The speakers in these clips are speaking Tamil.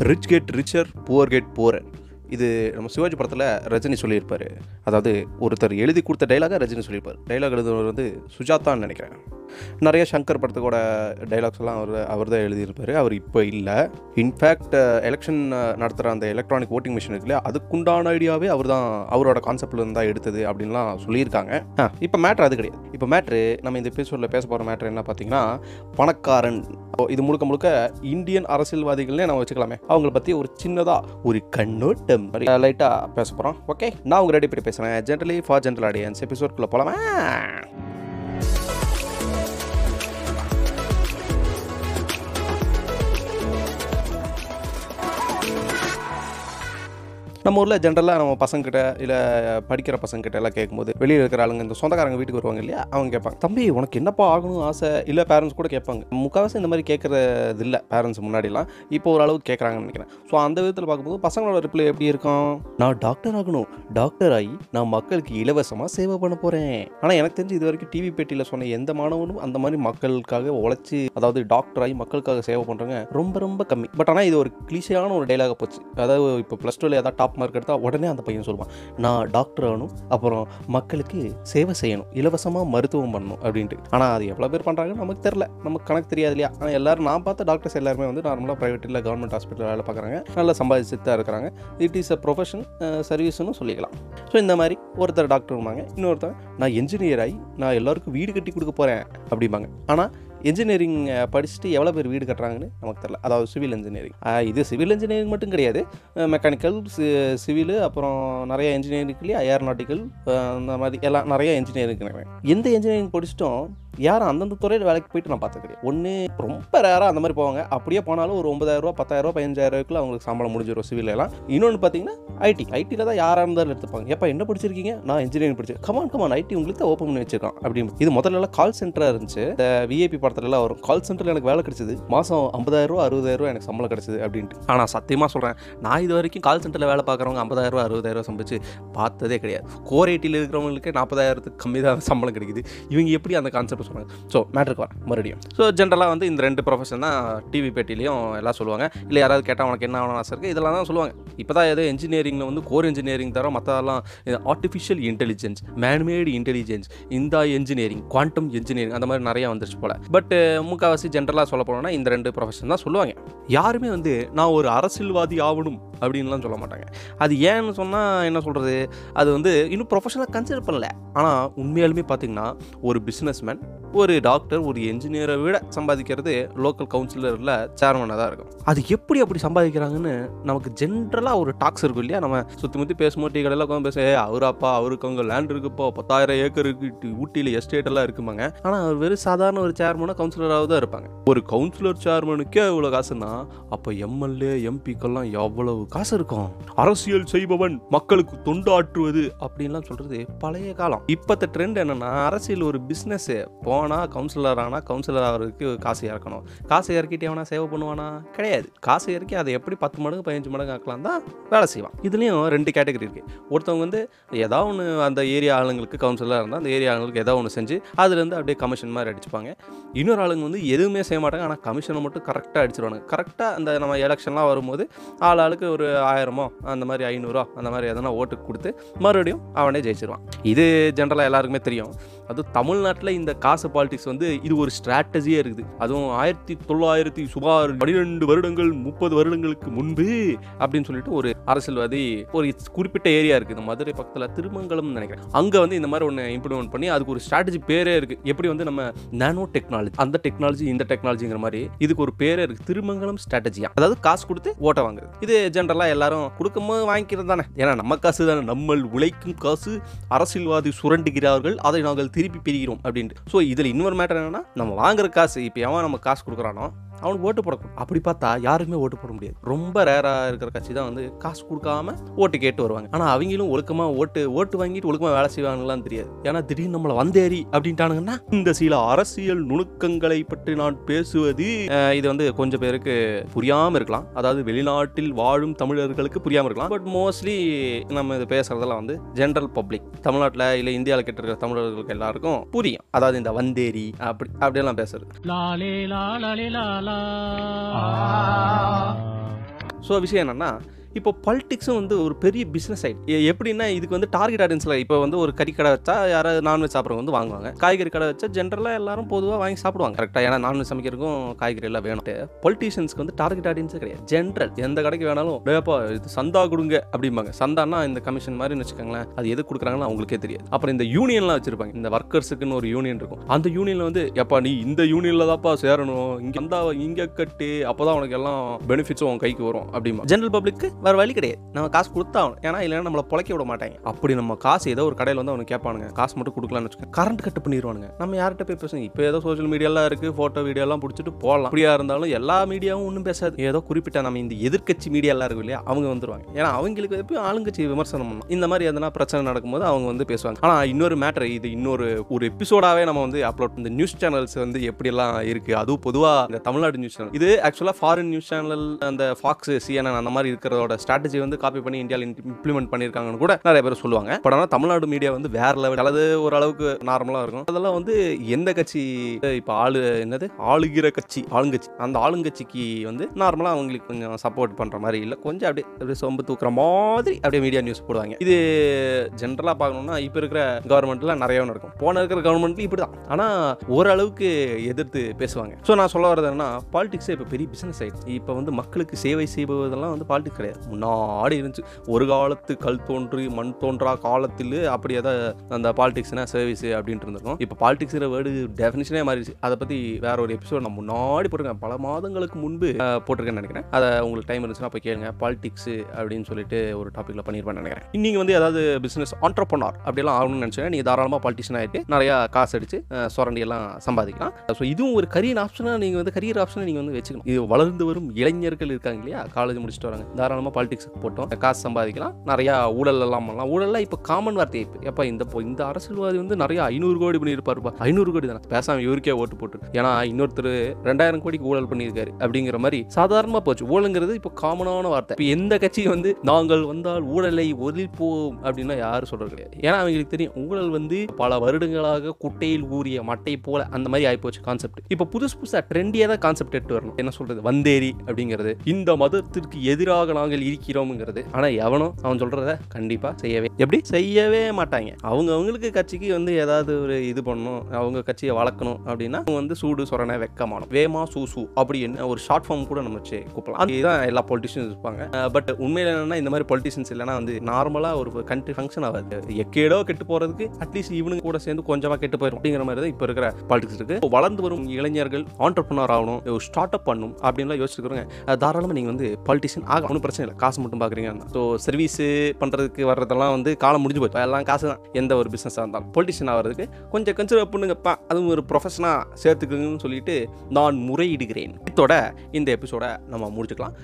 rich get richer, poor get poorer. இது நம்ம சிவாஜி படத்தில் ரஜினி சொல்லியிருப்பார். அதாவது ஒருத்தர் எழுதி கொடுத்த டைலாக ரஜினி சொல்லியிருப்பார். டைலாக் எழுதுனவர் வந்து சுஜாதான்னு நினைக்கிறேன். நிறைய சங்கர் படத்துக்கூட டைலாக்ஸ் எல்லாம் அவர் அவர் தான் எழுதியிருப்பார். அவர் இப்போ இல்லை. இன்ஃபேக்ட் எலெக்ஷன் நடத்துகிற அந்த எலக்ட்ரானிக் ஓட்டிங் மிஷின் இருக்குல்ல அதுக்குண்டான ஐடியாவே அவர் தான் அவரோட கான்செப்டில் இருந்தால் எடுத்தது அப்படின்லாம் சொல்லியிருக்காங்க. இப்போ மேட்ரு அது கிடையாது. இப்போ மேட்ரு நம்ம இந்த எபிசோடில் பேச போகிற மேட்ரு என்ன பார்த்தீங்கன்னா பணக்காரன். இது முழுக்க முழுக்க இந்தியன் அரசியல்வாதிகள்னே நம்ம வச்சுக்கலாமே. அவங்கள பற்றி ஒரு சின்னதாக ஒரு கண்ணோட்டம் லைட்டாக பேச போகிறோம் ஓகே நான் உங்க ரெடி பண்ணி பேசுகிறேன் ஜென்ரலி ஃபார் ஜென்ரல் ஆடியன்ஸ் எபிசோட்குள்ளே போகலாமா நம்ம ஊரில் ஜென்ரலாக நம்ம பசங்கிட்ட இல்லை படிக்கிற பசங்கிட்ட எல்லாம் கேட்கும்போது வெளியில் இருக்கிற ஆளுங்க இந்த சொந்தக்காரங்க வீட்டுக்கு வருவாங்க இல்லையா? அவங்க கேட்பாங்க தம்பி உனக்கு என்னப்பா ஆகணும் ஆசை? இல்லை பேரண்ட்ஸ் கூட கேட்பாங்க. முக்கால்வாசி இந்த மாதிரி கேட்குறது இல்லை பேரண்ட்ஸ் முன்னாடிலாம். இப்போ ஓரளவுக்கு கேட்குறாங்கன்னு நினைக்கிறேன். ஸோ அந்த விதத்தில் பார்க்கும்போது பசங்களோட ரிப்ளை எப்படி இருக்கும்? நான் டாக்டர் ஆகணும். டாக்டர் ஆகி நான் மக்களுக்கு இலவசமாக சேவை பண்ண போகிறேன் ஆனால் எனக்கு தெரிஞ்சு இது வரைக்கும் டிவி பேட்டியில் சொன்ன எந்த மாணவனும் அந்த மாதிரி மக்களுக்காக உழைச்சி அதாவது டாக்டர் ஆகி மக்களுக்காக சேவை பண்ணுறவங்க ரொம்ப ரொம்ப கம்மி. பட் ஆனால் இது ஒரு கிளிஷியான ஒரு டைலாக போச்சு. அதாவது இப்போ ப்ளஸ் டூவில் ஏதாவது டாப் மார்க் எடுத்தால் உடனே அந்த பையன் சொல்லுவான் நான் டாக்டர் ஆகணும் அப்புறம் மக்களுக்கு சேவை செய்யணும் இலவசமாக மருத்துவம் பண்ணணும் அப்படின்ட்டு. ஆனால் அது எவ்வளோ பேர் பண்ணுறாங்கன்னு நமக்கு தெரில நமக்கு கணக்கு தெரியாது இல்லையா? ஆனால் எல்லோரும் நான் பார்த்த டாக்டர்ஸ் எல்லாருமே வந்து நார்மலாக ப்ரைவேட் இல்லை கவர்மெண்ட் ஹாஸ்பிட்டல் வேலை பார்க்குறாங்க. நல்லா சம்பாதிச்சுட்டு தான் இருக்கிறாங்க it is a profession uh, சர்வீஸ்னு சொல்லிக்கலாம். ஸோ இந்த மாதிரி ஒருத்தர் டாக்டர் இருப்பாங்க இன்னொருத்தர் நான் என்ஜினியர் ஆகி நான் எல்லாருக்கும் வீடு கட்டி கொடுக்க போகிறேன் அப்படிம்பாங்க. ஆனால் இன்ஜினியரிங் படிச்சுட்டு எவ்வளோ பேர் வீடு கட்டுறாங்கன்னு நமக்கு தெரில அதாவது சிவில் இன்ஜினியரிங் இது சிவில் இன்ஜினியரிங் மட்டும் கிடையாது. மெக்கானிக்கல் சிவில் அப்புறம் நிறைய இன்ஜினியரிங்லேயே ஏரோநாட்டிக்கல் அந்த மாதிரி எல்லாம் நிறைய இன்ஜினியரிங் எந்த இன்ஜினியரிங் படிச்சிட்டோம் யாரும் அந்தந்த துறையில் வேலைக்கு போயிட்டு நான் பார்த்து கிடையாது. ஒன்று ரொம்ப ரேராக அந்த மாதிரி போவாங்க. அப்படியே போனாலும் ஒரு ஒன்பதாயிரரூவா பத்தாயிரரூவா பதினஞ்சாயிரரூவாக்குள்ள அவங்களுக்கு சம்பளம் முடிஞ்சிடும் சிவில் எல்லாம். இன்னொன்று பார்த்தீங்கன்னா ஐடி ஐடியில் தான் யாராக இருந்தாலும் எடுத்துப்பாங்க. எப்போ என்ன படிச்சிருக்கீங்க? நான் இன்ஜினியரிங் படிச்சேன். கமான் கமான் ஐடி உங்களுக்கு தான் ஓப்பன் பண்ணி வச்சிருக்கான். அப்படின்னு. இது முதல்ல கால் சென்டராக இருந்துச்சு. இந்த விஐபி படத்துலலாம் வரும். கால் சென்டரில் எனக்கு வேலை கிடைச்சது. மாதம் ஐம்பதாயிரரூவா அறுபதாயிரரூவா எனக்கு சம்பளம் கிடைச்சது அப்படின்ட்டு. ஆனால் சத்தியமாக சொல்கிறேன் நான் இது வரைக்கும் கால் சென்டரில் வேலை பார்க்குறவங்க ஐம்பதாயிரரூவா அறுபதாயிரரூவா சம்பிச்சு பார்த்ததே கிடையாது. கோர் ஐடியில் இருக்கிறவங்களுக்கு நாற்பதாயிரத்துக்கு கம்மி தான் சம்பளம் கிடைக்குது. இவங்க எப்படி அந்த கான்செப்ட் சொல்கிறாங்க ஸோ மேட்ருக்கு வரேன் மறுபடியும். ஸோ ஜென்ரலாக வந்து இந்த ரெண்டு ப்ரொஃபஷன் தான் டிவி பேட்டிலையும் எல்லாம் சொல்லுவாங்க. இல்லை யாராவது கேட்டால் உனக்கு என்ன ஆகணும் ஆசை இருக்குது இதெல்லாம் தான் சொல்லுவாங்க. இப்போ தான் ஏதோ இன்ஜினியரிங்கில் வந்து கோர் இன்ஜினியரிங் தவிர மற்றதெல்லாம் ஆர்டிஃபிஷியல் இன்டெலிஜென்ஸ் மேன்மேடு இன்டெலிஜென்ஸ் இந்த இன்ஜினியரிங் குவாண்டம் இன்ஜினியரிங் அந்த மாதிரி நிறையா வந்துருச்சு போல். பட் முக்கால்வாசி ஜென்ரலாக சொல்ல போனோம்னா இந்த ரெண்டு ப்ரொஃபஷன் தான் சொல்லுவாங்க. யாருமே வந்து நான் ஒரு அரசியல்வாதி ஆகணும் அப்படின்லாம் சொல்ல மாட்டாங்க. அது ஏன்னு சொன்னால் என்ன சொல்கிறது அது வந்து இன்னும் ப்ரொஃபஷனலாக கன்சிடர் பண்ணல. ஆனால் உண்மையாலுமே பார்த்திங்கன்னா ஒரு பிஸ்னஸ்மேன் ஒரு டாக்டர் ஒரு என்ஜினியரை விட சம்பாதிக்கிறது லோக்கல் கவுன்சிலரில் சேர்மனாக தான் இருக்கும். அது எப்படி அப்படி சம்பாதிக்கிறாங்கன்னு நமக்கு ஜென்ரலாக ஒரு டாக்ஸ் இருக்கும் இல்லையா? நம்ம சுற்றி முற்றி பேசும்போது டீ கடையில் உட்காந்து பேச அவர் அவராப்பா அவருக்கு அவங்க லேண்ட் இருக்குப்பா பத்தாயிரம் ஏக்கர் இருக்கு ஊட்டியில் எஸ்டேட் எல்லாம் இருக்குமாங்க ஆனால் அவர் வெறும் சாதாரண ஒரு சேர்மனாக கவுன்சிலராக தான் இருப்பாங்க. ஒரு கவுன்சிலர் சேர்மனுக்கே இவ்வளோ காசுன்னா அப்போ எம்எல்ஏ எம்பிக்கெல்லாம் எவ்வளவு காசு இருக்கும். அரசியல் செய்பவன் மக்களுக்கு தொண்டாற்றுவது. அப்படின்லாம் சொல்றது பழைய காலம். இப்பத்த ட்ரெண்ட் என்னன்னா அரசியல் ஒரு பிஸ்னஸ் போனா கவுன்சிலர் ஆனா கவுன்சிலர் ஆகிறதுக்கு காசு இறக்கணும். காசு இறக்கிட்டு எவனா சேவை பண்ணுவானா? கிடையாது. காசு இறக்கி அதை எப்படி பத்து மடங்கு பதினஞ்சு மடங்கு ஆக்கலாம் தான் வேலை செய்வான். இதுலேயும் ரெண்டு கேட்டகரி இருக்கு. ஒருத்தவங்க வந்து ஏதாவது ஒன்று அந்த ஏரியா ஆளுங்களுக்கு கவுன்சிலராக இருந்தால் அந்த ஏரியா ஆளுங்களுக்கு ஏதாவது ஒன்று செஞ்சு அதுலேருந்து அப்படியே கமிஷன் மாதிரி அடிச்சுப்பாங்க. இன்னொரு ஆளுங்க வந்து எதுவுமே செய்ய மாட்டாங்க. ஆனால் கமிஷனை மட்டும் கரெக்டாக அடிச்சிருவாங்க கரெக்டாக அந்த நம்ம எலெக்ஷன்லாம் வரும்போது ஆள் ஆளுக்கு ஒரு ஆயிரமோ அந்த மாதிரி ஐநூறோ அந்த மாதிரி எதனா ஓட்டுக்கு கொடுத்து மறுபடியும் அவனே ஜெயிச்சிருவான். இது ஜென்ரலாக எல்லாருக்குமே தெரியும். அதுவும் தமிழ்நாட்டில் இந்த காசு பாலிடிக்ஸ் வந்து இது ஒரு ஸ்ட்ராட்டஜியே இருக்குது. அதுவும் ஆயிரத்தி தொள்ளாயிரத்தி சுமார் பன்னிரெண்டு வருடங்கள் முப்பது வருடங்களுக்கு முன்பு அப்படின்னு சொல்லிட்டு ஒரு அரசியல்வாதி ஒரு குறிப்பிட்ட ஏரியா இருக்குது இந்த மதுரை பக்கத்தில் திருமங்கலம்னு நினைக்கிறேன். அங்கே வந்து இந்த மாதிரி ஒன்று இம்ப்ளிமெண்ட் பண்ணி அதுக்கு ஒரு ஸ்ட்ராட்டஜி பேரே இருக்குது எப்படி வந்து நம்ம நானோ டெக்னாலஜி அந்த டெக்னாலஜி இந்த டெக்னாலஜிங்கிற மாதிரி இதுக்கு ஒரு பேரே இருக்குது திருமங்கலம் ஸ்ட்ராட்டஜியா அதாவது காசு கொடுத்து ஓட்ட வாங்குறது. இது ஜென்ரலாக எல்லாரும் கொடுக்கும்போது வாங்கிக்கிறது தானே. ஏன்னா நம்ம காசு தானே. நம்ம உழைக்கும் காசு அரசியல்வாதி சுரண்டுகிறார்கள். அதை நாங்கள் திருப்பி பெறுகிறோம் அப்படின்ட்டு. ஸோ இதில் இன்னொரு மேட்டர் என்னன்னா நம்ம வாங்குற காசு இப்போ எவன் நம்ம காசு கொடுக்குறானோ அவனுக்கு ஓட்டு போடக்கூடும் அப்படி பார்த்தா யாருமே ஓட்டு போட முடியாது. ரொம்ப ரேராக இருக்கிற கட்சி தான் வந்து காசு கொடுக்காம ஓட்டு கேட்டு வருவாங்க. ஆனால் அவங்களும் ஒழுக்கமாக ஓட்டு ஓட்டு வாங்கிட்டு ஒழுக்கமாக வேலை செய்வாங்களான்னு தெரியாது. ஏன்னா திடீர்னு நம்மளை வந்தேறி அப்படின்ட்டானுங்கன்னா இந்த சில அரசியல் நுணுக்கங்களை பற்றி நான் பேசுவது இது வந்து கொஞ்சம் பேருக்கு புரியாமல் இருக்கலாம். அதாவது வெளிநாட்டில் வாழும் தமிழர்களுக்கு புரியாமல் இருக்கலாம். பட் மோஸ்ட்லி நம்ம இது பேசுறதெல்லாம் வந்து ஜென்ரல் பப்ளிக் தமிழ்நாட்டில் இல்லை இந்தியாவில் கிட்ட இருக்கிற தமிழர்களுக்கு எல்லாருக்கும் புரியும். அதாவது இந்த வந்தேரி அப்படி அப்படியெல்லாம் பேசுறது. ஸோ விஷயம் என்னன்னா இப்போ பாலிடிக்ஸும் வந்து ஒரு பெரிய பிஸ்னஸ் ஆயிடுச்சு எப்படின்னா இதுக்கு வந்து டார்கெட் ஆடியன்ஸில் இப்போ வந்து ஒரு கறி கடை வச்சா யாராவது நான்வெஜ் சாப்பிட்றவங்க வந்து வாங்குவாங்க. காய்கறி கடை வச்சா ஜென்ரலாக எல்லாரும் பொதுவாக வாங்கி சாப்பிடுவாங்க. கரெக்டாக ஏன்னா நான்வெஜ் சமைக்கிறதுக்கும் காய்கறி எல்லாம் வேணும். பொலிட்டீஷியன்ஸ்க்கு வந்து டார்கெட் ஆடியன்ஸே கிடையாது. ஜென்ரல் எந்த கடைக்கு வேணாலும் டேப்பா இது சந்தா கொடுங்க அப்படிம்பாங்க. சந்தான்னா இந்த கமிஷன் மாதிரின்னு வச்சுக்கோங்களேன் அது எது கொடுக்குறாங்கன்னு அவங்களுக்கே தெரியாது. அப்புறம் இந்த யூனியன்லாம் வச்சிருப்பாங்க. இந்த ஒர்க்கர்ஸுக்குன்னு ஒரு யூனியன் இருக்கும். அந்த யூனியனில் வந்து எப்பா நீ இந்த யூனியனில் தான்ப்பா சேரணும். இங்கே வந்தா இங்கே கட்டு அப்போ தான் உனக்கு எல்லாம் பெனிஃபிட்ஸும் உன் கைக்கு வரும் அப்படிமா ஜென்ரல் பப்ளிக்கு வேறு வழி கிடையாது. நம்ம காசு கொடுத்தாகணும். ஏன்னா இல்லைன்னா நம்மளை பிழைக்க விட மாட்டாங்க. அப்படி நம்ம காசு ஏதோ ஒரு கடையில் வந்து அவனுக்கு கேட்பானுங்க. காசு மட்டும் கொடுக்கலான்னு வச்சுக்கோங்க. கரண்ட் கட்டு பண்ணிடுவானுங்க. நம்ம யார்கிட்ட போய் பேசணும் இப்போ ஏதோ சோஷியல் மீடியாலாம் இருக்குது ஃபோட்டோ வீடியோலாம் பிடிச்சிட்டு போகலாம். அப்படியா இருந்தாலும் எல்லா மீடியாவும் ஒன்றும் பேசாது. ஏதோ குறிப்பிட்ட நம்ம இந்த எதிர்க்கட்சி மீடியாலாம் இருக்கும் இல்லையா அவங்க வந்துருவாங்க. ஏன்னா அவங்களுக்கு எப்பயும் ஆளுங்கட்சி விமர்சனம் பண்ணணும்? இந்த மாதிரி எதனா பிரச்சனை நடக்கும்போது அவங்க வந்து பேசுவாங்க. ஆனால் இன்னொரு மேட்டர் இது இன்னொரு ஒரு எபிசோடாகவே நம்ம வந்து அப்லோட் இந்த நியூஸ் சேனல்ஸ் வந்து எப்படியெல்லாம் இருக்குது அதுவும் பொதுவாக இந்த தமிழ்நாடு நியூஸ் சேனல் இது ஆக்சுவலாக ஃபாரின் நியூஸ் சேனல் அந்த ஃபாக்ஸ் சிஎன்என் அந்த மாதிரி இருக்கிறதோட ஸ்ட்ராட்டஜி வந்து காப்பி பண்ணி இந்தியாவில் இம்ப்ளிமெண்ட் பண்ணியிருக்காங்கன்னு கூட நிறைய பேர் சொல்லுவாங்க. பட் ஆனால் தமிழ்நாடு மீடியா வந்து வேற லெவல் அல்லது ஓரளவுக்கு நார்மலாக இருக்கும். அதெல்லாம் வந்து எந்த கட்சி இப்போ ஆளு என்னது? ஆளுகிற கட்சி ஆளுங்கட்சி. அந்த ஆளுங்கட்சிக்கு வந்து நார்மலாக அவங்களுக்கு கொஞ்சம் சப்போர்ட் பண்ணுற மாதிரி இல்லை. கொஞ்சம் அப்படியே அப்படியே சொம்பு தூக்குற மாதிரி அப்படியே மீடியா நியூஸ் போடுவாங்க. இது ஜென்ரலாக பார்க்கணும்னா இப்போ இருக்கிற கவர்மெண்ட்டில் நிறைய நடக்கும். போன இருக்கிற கவர்மெண்ட்லையும் இப்படி தான் ஆனால் ஓரளவுக்கு எதிர்த்து பேசுவாங்க. ஸோ நான் சொல்ல வரது என்னன்னா பாலிடிக்ஸே இப்போ பெரிய பிஸ்னஸ் ஆகிடுச்சு இப்போ வந்து மக்களுக்கு சேவை செய்வதெல்லாம் வந்து பாலிடிக்ஸ் கிடையாது. முன்னாடி இருந்துச்சு. ஒரு காலத்து கல் தோன்றி மண் தோன்றா காலத்தில் அப்படி ஏதாவது அந்த பாலிடிக்ஸ்னா சர்வீஸ் அப்படின்ட்டு இருந்திருக்கும். இப்போ பாலிடிக்ஸ்ங்கிற வேர்டு டெஃபினிஷனே மாறிடுச்சு. அதை பற்றி வேற ஒரு எபிசோட் நான் முன்னாடி போட்டிருக்கேன். பல மாதங்களுக்கு முன்பு போட்டிருக்கேன் போட்டிருக்கேன்னு நினைக்கிறேன். அதை உங்களுக்கு டைம் இருந்துச்சுன்னா போய் கேளுங்க. பாலிடிக்ஸ் அப்படின்னு சொல்லிட்டு ஒரு டாப்பிக்கில் பண்ணியிருப்பேன் நினைக்கிறேன். நீங்கள் வந்து ஏதாவது பிஸ்னஸ் ஆண்டர்பனார் அப்படிலாம் ஆகணும்னு நினச்சா நீங்கள் தாராளமாக பாலிட்டிஷன் ஆகிட்டு நிறையா காசு அடிச்சு சுரண்டியெல்லாம் சுரண்டி எல்லாம் சம்பாதிக்கலாம். ஸோ இதுவும் ஒரு கரியர் ஆப்ஷனாக நீங்கள் வந்து கரியர் ஆப்ஷனாக நீங்கள் வந்து வச்சுக்கணும். இது வளர்ந்து வரும் இளைஞர்கள் இருக்காங்க இல்லையா? காலேஜ் முடிச்சுட்டு வராங்க. தாராளமாக பாலிடிக்ஸுக்கு போட்டோம். காசு சம்பாதிக்கலாம். நிறையா ஊழல் எல்லாம் பண்ணலாம். ஊழல்லாம் இப்போ காமன் வார்த்தை இப்போ எப்போ இந்த இந்த அரசியல்வாதி வந்து நிறைய ஐநூறு கோடி பண்ணியிருப்பாருப்பா ஐநூறு கோடி தானே. பேசாமல் இவருக்கே ஓட்டு போட்டு ஏன்னா இன்னொருத்தர் ரெண்டாயிரம் கோடிக்கு ஊழல் பண்ணியிருக்காரு அப்படிங்கிற மாதிரி சாதாரணமாக போச்சு. ஊழல்ங்கிறது இப்போ காமனான வார்த்தை. இப்போ எந்த கட்சி வந்து நாங்கள் வந்தால் ஊழலை ஒழிப்போம் அப்படின்னா யாரும் சொல்கிறது கிடையாது. ஏன்னா அவங்களுக்கு தெரியும் ஊழல் வந்து பல வருடங்களாக குட்டையில் ஊறிய மட்டை போல அந்த மாதிரி ஆகிப்போச்சு கான்செப்ட் இப்போ புதுசு புதுசாக ட்ரெண்டியாக தான் கான்செப்ட் எடுத்து வரணும். என்ன சொல்கிறது வந்தேரி அப்படிங்கிறது. இந்த மதத்திற்கு எதிராக நாங்கள் இருக்கிறோம்ங்கிறது. ஆனால் எவனும் அவன் சொல்கிறத கண்டிப்பாக செய்யவே எப்படி? செய்யவே மாட்டாங்க. அவங்க அவங்களுக்கு கட்சிக்கு வந்து ஏதாவது ஒரு இது பண்ணணும் அவங்க கட்சியை வளர்க்கணும் அப்படின்னா அவங்க வந்து சூடு சொரணை வெக்கமானம். வேமா சூசு அப்படின்னு ஒரு ஷார்ட் ஃபார்ம் கூட நம்ம வச்சு கூப்பிடலாம் அதுதான் எல்லா பொலிட்டிஷியன்ஸ் இருப்பாங்க. பட் உண்மையில் என்னன்னா இந்த மாதிரி பொலிட்டிஷியன்ஸ் இல்லைன்னா வந்து நார்மலாக ஒரு கண்ட்ரி ஃபங்க்ஷன் ஆகாது. எக்கேடோ கெட்டு போகிறதுக்கு அட்லீஸ்ட் இவனுங்க கூட சேர்ந்து கொஞ்சமாக கெட்டு போயிடும் அப்படிங்கிற மாதிரி தான் இப்போ இருக்கிற பாலிடிக்ஸ் இருக்கு. வளர்ந்து வரும் இளைஞர்கள் ஆண்டர்பனர் ஆகணும் ஸ்டார்ட் அப் பண்ணணும் அப்படின்லாம் யோசிச்சுக்கிறோங்க தாராளமாக நீங்கள் வந்து பாலிட்டிஷியன் ஆக ஒன்றும் பிரச்சனை இல்லை காசு மட்டும் பார்க்குறீங்க. ஸோ சர்வீஸ் பண்ணுறதுக்கு வர்றதெல்லாம் வந்து காலம் முடிஞ்சு போச்சு. எல்லாம் காசு தான் எந்த ஒரு பிஸ்னஸாக இருந்தாலும். பொலிட்டிஷியன் ஆகிறதுக்கு கொஞ்சம் கன்சிடர் பண்ணுங்கப்பா. அதுவும் ஒரு ப்ரொஃபஷனாக சேர்த்துக்கணும்னு சொல்லிட்டு நான் முறையிடுகிறேன். இதோட இந்த எபிசோட நம்ம முடிச்சுக்கலாம்.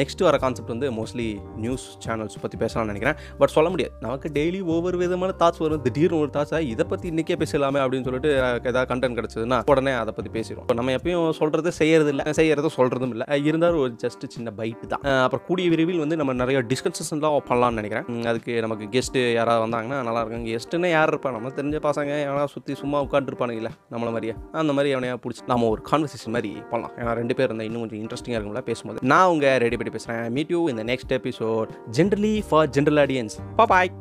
நெக்ஸ்ட் வர கான்செப்ட் வந்து மோஸ்ட்லி நியூஸ் சேனல்ஸ் பற்றி பேசலாம்னு நினைக்கிறேன். பட் சொல்ல முடியாது. நமக்கு டெய்லி ஒவ்வொரு விதமான தாட்ஸ் வரும். திடீர்னு ஒரு தாட்ஸ் இதை பற்றி இன்றைக்கே பேசலாமே அப்படின்னு சொல்லிட்டு ஏதாவது கண்டென்ட் கிடச்சதுன்னா உடனே அதை பற்றி பேசிடுவோம். நம்ம எப்பயும் சொல்கிறது செய்யறது இல்லை செய்கிறதும் சொல்கிறதும் இல்லை. இருந்தாலும் ஒரு ஜஸ்ட் சின்ன பைட்டு தான். அப்புறம் கூடிய விரைவில் வந்து நம்ம நிறைய டிஸ்கஷன்ஸ்லாம் பண்ணலாம்னு நினைக்கிறேன். அதுக்கு நமக்கு கெஸ்ட்டு யாராவது வந்தாங்கன்னா நல்லா இருக்கும். கெஸ்ட்டுன்னு யார் இருப்பா? நம்ம தெரிஞ்ச பசங்க யாராவது சுற்றி சும்மா உட்காந்துருப்பானுங்களே நம்மள மாதிரியே? அந்த மாதிரி எவனையா பிடிச்சி நம்ம ஒரு கான்வர்சேஷன் மாதிரி பண்ணலாம். ஏன்னா ரெண்டு பேர் இருந்தால் இன்னும் கொஞ்சம் இன்ட்ரெஸ்டிங்காக இருக்கும்ல பேசும்போது. நான் உங்கள் ரெடி பண்ணி பேசுகிறேன் மீட் யூ இந்த next episode generally for general audience bye